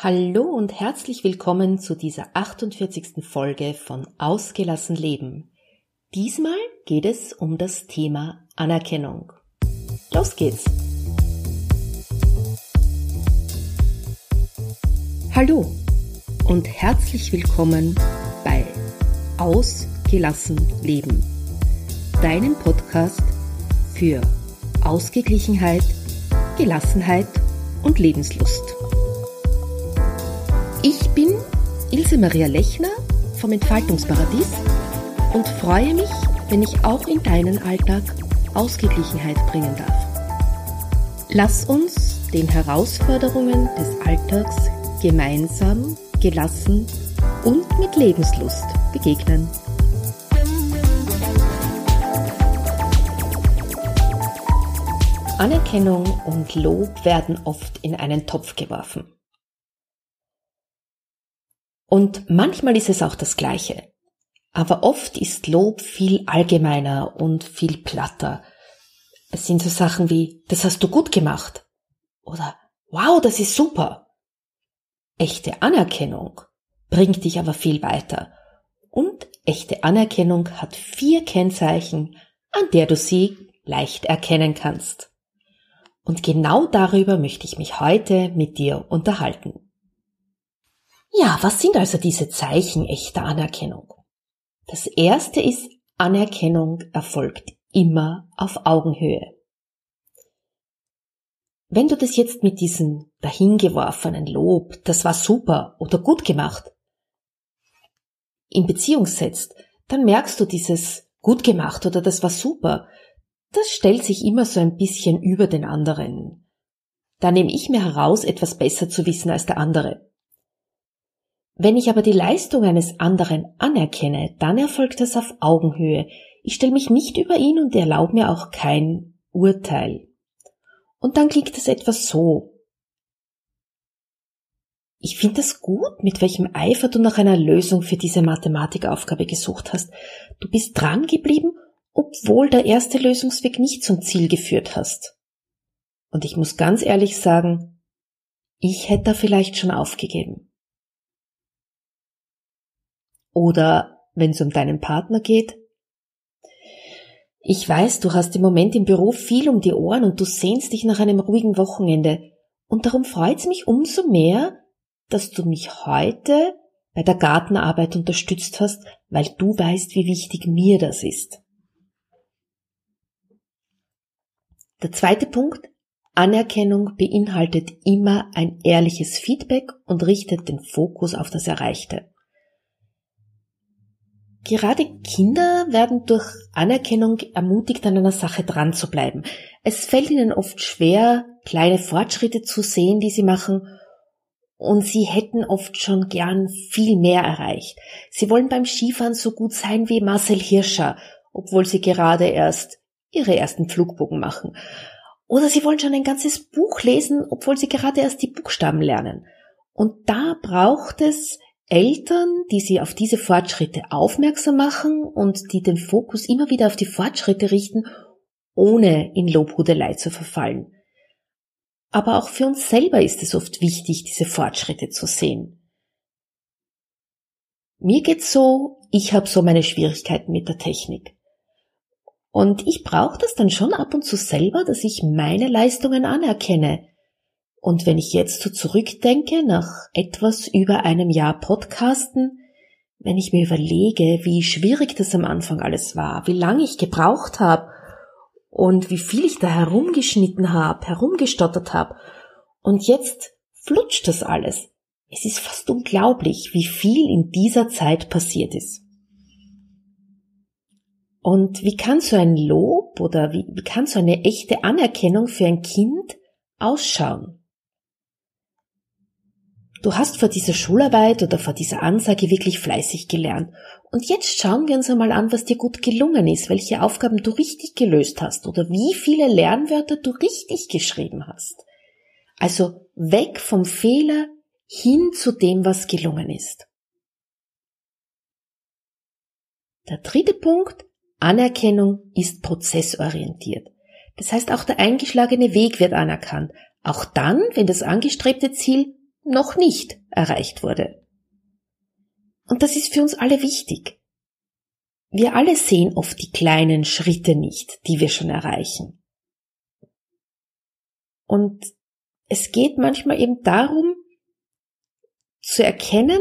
Hallo und herzlich willkommen zu dieser 48. Folge von Ausgelassen Leben. Diesmal geht es um das Thema Anerkennung. Los geht's! Hallo und herzlich willkommen bei Ausgelassen Leben, deinem Podcast für Ausgeglichenheit, Gelassenheit und Lebenslust. Ich bin Ilse Maria Lechner vom Entfaltungsparadies und freue mich, wenn ich auch in deinen Alltag Ausgeglichenheit bringen darf. Lass uns den Herausforderungen des Alltags gemeinsam, gelassen und mit Lebenslust begegnen. Anerkennung und Lob werden oft in einen Topf geworfen. Und manchmal ist es auch das Gleiche. Aber oft ist Lob viel allgemeiner und viel platter. Es sind so Sachen wie, das hast du gut gemacht. Oder, wow, das ist super. Echte Anerkennung bringt dich aber viel weiter. Und echte Anerkennung hat vier Kennzeichen, an der du sie leicht erkennen kannst. Und genau darüber möchte ich mich heute mit dir unterhalten. Ja, was sind also diese Zeichen echter Anerkennung? Das erste ist, Anerkennung erfolgt immer auf Augenhöhe. Wenn du das jetzt mit diesem dahingeworfenen Lob, das war super oder gut gemacht, in Beziehung setzt, dann merkst du dieses gut gemacht oder das war super, das stellt sich immer so ein bisschen über den anderen. Da nehme ich mir heraus, etwas besser zu wissen als der andere. Wenn ich aber die Leistung eines anderen anerkenne, dann erfolgt das auf Augenhöhe. Ich stelle mich nicht über ihn und erlaube mir auch kein Urteil. Und dann klingt es etwas so. Ich finde es gut, mit welchem Eifer du nach einer Lösung für diese Mathematikaufgabe gesucht hast. Du bist dran geblieben, obwohl der erste Lösungsweg nicht zum Ziel geführt hast. Und ich muss ganz ehrlich sagen, ich hätte da vielleicht schon aufgegeben. Oder wenn es um deinen Partner geht. Ich weiß, du hast im Moment im Büro viel um die Ohren und du sehnst dich nach einem ruhigen Wochenende. Und darum freut's mich umso mehr, dass du mich heute bei der Gartenarbeit unterstützt hast, weil du weißt, wie wichtig mir das ist. Der zweite Punkt, Anerkennung beinhaltet immer ein ehrliches Feedback und richtet den Fokus auf das Erreichte. Gerade Kinder werden durch Anerkennung ermutigt, an einer Sache dran zu bleiben. Es fällt ihnen oft schwer, kleine Fortschritte zu sehen, die sie machen, und sie hätten oft schon gern viel mehr erreicht. Sie wollen beim Skifahren so gut sein wie Marcel Hirscher, obwohl sie gerade erst ihre ersten Flugbogen machen. Oder sie wollen schon ein ganzes Buch lesen, obwohl sie gerade erst die Buchstaben lernen. Und da braucht es Eltern, die sie auf diese Fortschritte aufmerksam machen und die den Fokus immer wieder auf die Fortschritte richten, ohne in Lobhudelei zu verfallen. Aber auch für uns selber ist es oft wichtig, diese Fortschritte zu sehen. Mir geht's so, ich habe so meine Schwierigkeiten mit der Technik. Und ich brauche das dann schon ab und zu selber, dass ich meine Leistungen anerkenne, und wenn ich jetzt so zurückdenke, nach etwas über einem Jahr Podcasten, wenn ich mir überlege, wie schwierig das am Anfang alles war, wie lange ich gebraucht habe und wie viel ich da herumgeschnitten habe, herumgestottert habe, und jetzt flutscht das alles. Es ist fast unglaublich, wie viel in dieser Zeit passiert ist. Und wie kann so ein Lob oder wie, wie kann so eine echte Anerkennung für ein Kind ausschauen? Du hast vor dieser Schularbeit oder vor dieser Ansage wirklich fleißig gelernt. Und jetzt schauen wir uns einmal an, was dir gut gelungen ist, welche Aufgaben du richtig gelöst hast oder wie viele Lernwörter du richtig geschrieben hast. Also weg vom Fehler hin zu dem, was gelungen ist. Der dritte Punkt, Anerkennung ist prozessorientiert. Das heißt, auch der eingeschlagene Weg wird anerkannt. Auch dann, wenn das angestrebte Ziel noch nicht erreicht wurde. Und das ist für uns alle wichtig. Wir alle sehen oft die kleinen Schritte nicht, die wir schon erreichen. Und es geht manchmal eben darum, zu erkennen,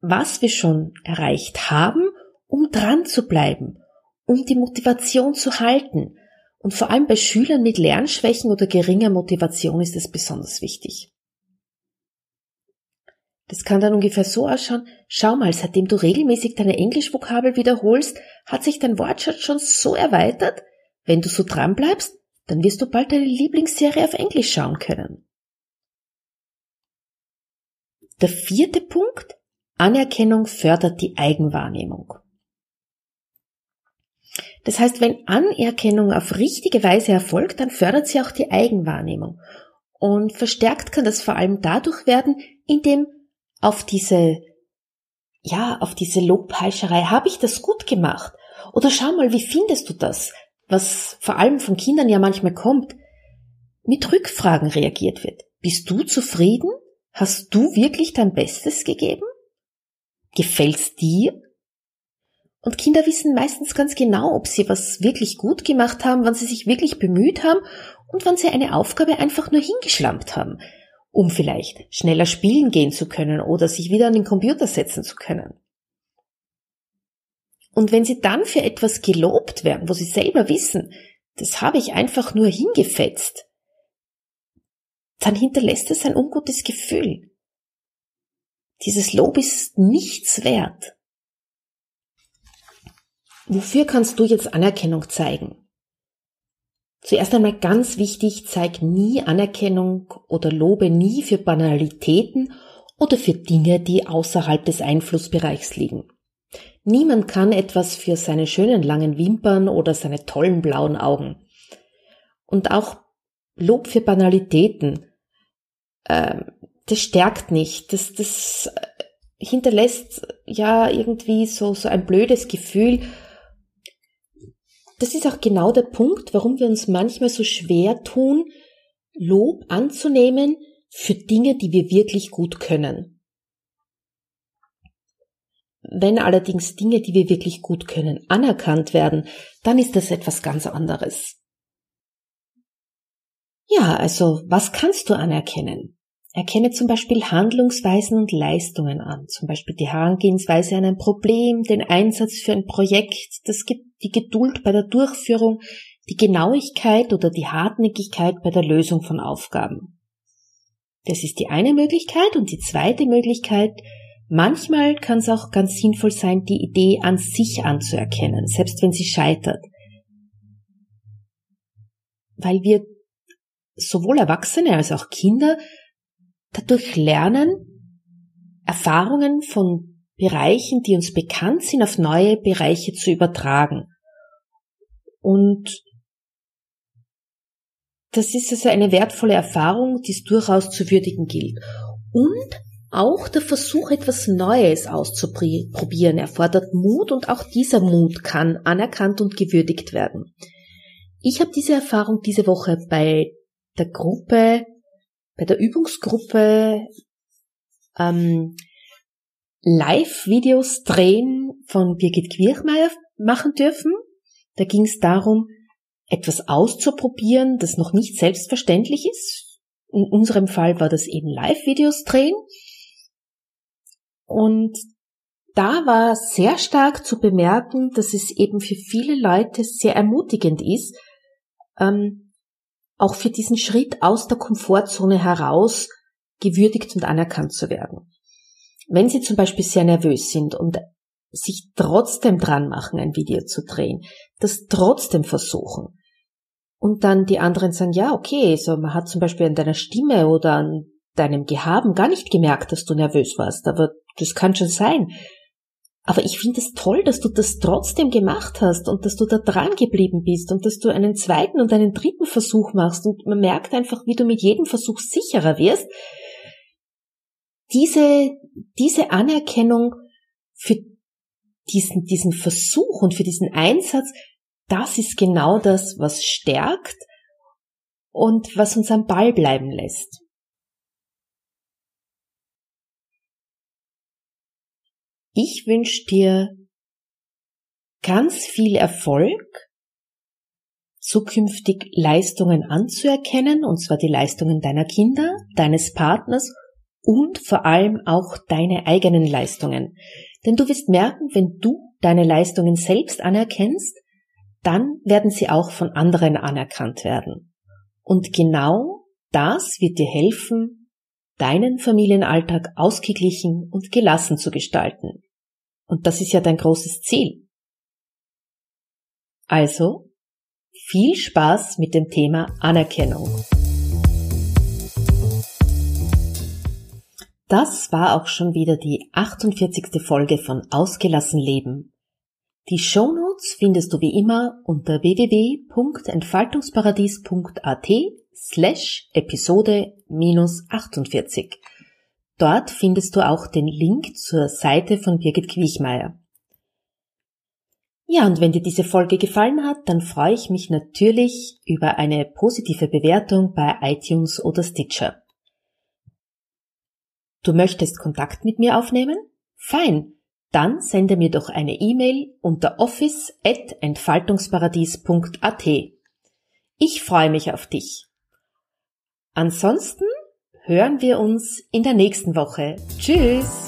was wir schon erreicht haben, um dran zu bleiben, um die Motivation zu halten. Und vor allem bei Schülern mit Lernschwächen oder geringer Motivation ist es besonders wichtig. Das kann dann ungefähr so ausschauen, schau mal, seitdem du regelmäßig deine Englischvokabel wiederholst, hat sich dein Wortschatz schon so erweitert, wenn du so dran bleibst, dann wirst du bald deine Lieblingsserie auf Englisch schauen können. Der vierte Punkt, Anerkennung fördert die Eigenwahrnehmung. Das heißt, wenn Anerkennung auf richtige Weise erfolgt, dann fördert sie auch die Eigenwahrnehmung. Und verstärkt kann das vor allem dadurch werden, indem auf diese, ja, auf diese Lobpeischerei, habe ich das gut gemacht? Oder schau mal, wie findest du das? Was vor allem von Kindern ja manchmal kommt, mit Rückfragen reagiert wird. Bist du zufrieden? Hast du wirklich dein Bestes gegeben? Gefällt's dir? Und Kinder wissen meistens ganz genau, ob sie was wirklich gut gemacht haben, wann sie sich wirklich bemüht haben und wann sie eine Aufgabe einfach nur hingeschlampt haben um vielleicht schneller spielen gehen zu können oder sich wieder an den Computer setzen zu können. Und wenn sie dann für etwas gelobt werden, wo sie selber wissen, das habe ich einfach nur hingefetzt, dann hinterlässt es ein ungutes Gefühl. Dieses Lob ist nichts wert. Wofür kannst du jetzt Anerkennung zeigen? Zuerst einmal ganz wichtig, zeig nie Anerkennung oder lobe nie für Banalitäten oder für Dinge, die außerhalb des Einflussbereichs liegen. Niemand kann etwas für seine schönen langen Wimpern oder seine tollen blauen Augen. Und auch Lob für Banalitäten, äh, das stärkt nicht, das, das äh, hinterlässt ja irgendwie so, so ein blödes Gefühl, das ist auch genau der Punkt, warum wir uns manchmal so schwer tun, Lob anzunehmen für Dinge, die wir wirklich gut können. Wenn allerdings Dinge, die wir wirklich gut können, anerkannt werden, dann ist das etwas ganz anderes. Ja, also was kannst du anerkennen? Erkenne zum Beispiel Handlungsweisen und Leistungen an, zum Beispiel die Herangehensweise an ein Problem, den Einsatz für ein Projekt, das gibt die Geduld bei der Durchführung, die Genauigkeit oder die Hartnäckigkeit bei der Lösung von Aufgaben. Das ist die eine Möglichkeit und die zweite Möglichkeit, manchmal kann es auch ganz sinnvoll sein, die Idee an sich anzuerkennen, selbst wenn sie scheitert. Weil wir sowohl Erwachsene als auch Kinder dadurch lernen, Erfahrungen von Bereichen, die uns bekannt sind, auf neue Bereiche zu übertragen. Und das ist also eine wertvolle Erfahrung, die es durchaus zu würdigen gilt. Und auch der Versuch, etwas Neues auszuprobieren, erfordert Mut und auch dieser Mut kann anerkannt und gewürdigt werden. Ich habe diese Erfahrung diese Woche bei der Gruppe bei der Übungsgruppe ähm, Live-Videos drehen von Birgit Quirchmeier machen dürfen. Da ging es darum, etwas auszuprobieren, das noch nicht selbstverständlich ist. In unserem Fall war das eben Live-Videos drehen. Und da war sehr stark zu bemerken, dass es eben für viele Leute sehr ermutigend ist, ähm, auch für diesen Schritt aus der Komfortzone heraus gewürdigt und anerkannt zu werden. Wenn Sie zum Beispiel sehr nervös sind und sich trotzdem dran machen, ein Video zu drehen, das trotzdem versuchen und dann die anderen sagen, ja, okay, so man hat zum Beispiel an deiner Stimme oder an deinem Gehaben gar nicht gemerkt, dass du nervös warst, aber das kann schon sein. Aber ich finde es toll, dass du das trotzdem gemacht hast und dass du da dran geblieben bist und dass du einen zweiten und einen dritten Versuch machst und man merkt einfach, wie du mit jedem Versuch sicherer wirst. Diese, diese Anerkennung für diesen, diesen Versuch und für diesen Einsatz, das ist genau das, was stärkt und was uns am Ball bleiben lässt. Ich wünsche dir ganz viel Erfolg, zukünftig Leistungen anzuerkennen, und zwar die Leistungen deiner Kinder, deines Partners und vor allem auch deine eigenen Leistungen. Denn du wirst merken, wenn du deine Leistungen selbst anerkennst, dann werden sie auch von anderen anerkannt werden. Und genau das wird dir helfen, deinen Familienalltag ausgeglichen und gelassen zu gestalten. Und das ist ja dein großes Ziel. Also, viel Spaß mit dem Thema Anerkennung. Das war auch schon wieder die 48. Folge von Ausgelassen Leben. Die Shownotes findest du wie immer unter www.entfaltungsparadies.at slash Episode minus 48. Dort findest du auch den Link zur Seite von Birgit Quichmeier. Ja, und wenn dir diese Folge gefallen hat, dann freue ich mich natürlich über eine positive Bewertung bei iTunes oder Stitcher. Du möchtest Kontakt mit mir aufnehmen? Fein. Dann sende mir doch eine E-Mail unter office@entfaltungsparadies.at. Ich freue mich auf dich. Ansonsten hören wir uns in der nächsten Woche. Tschüss.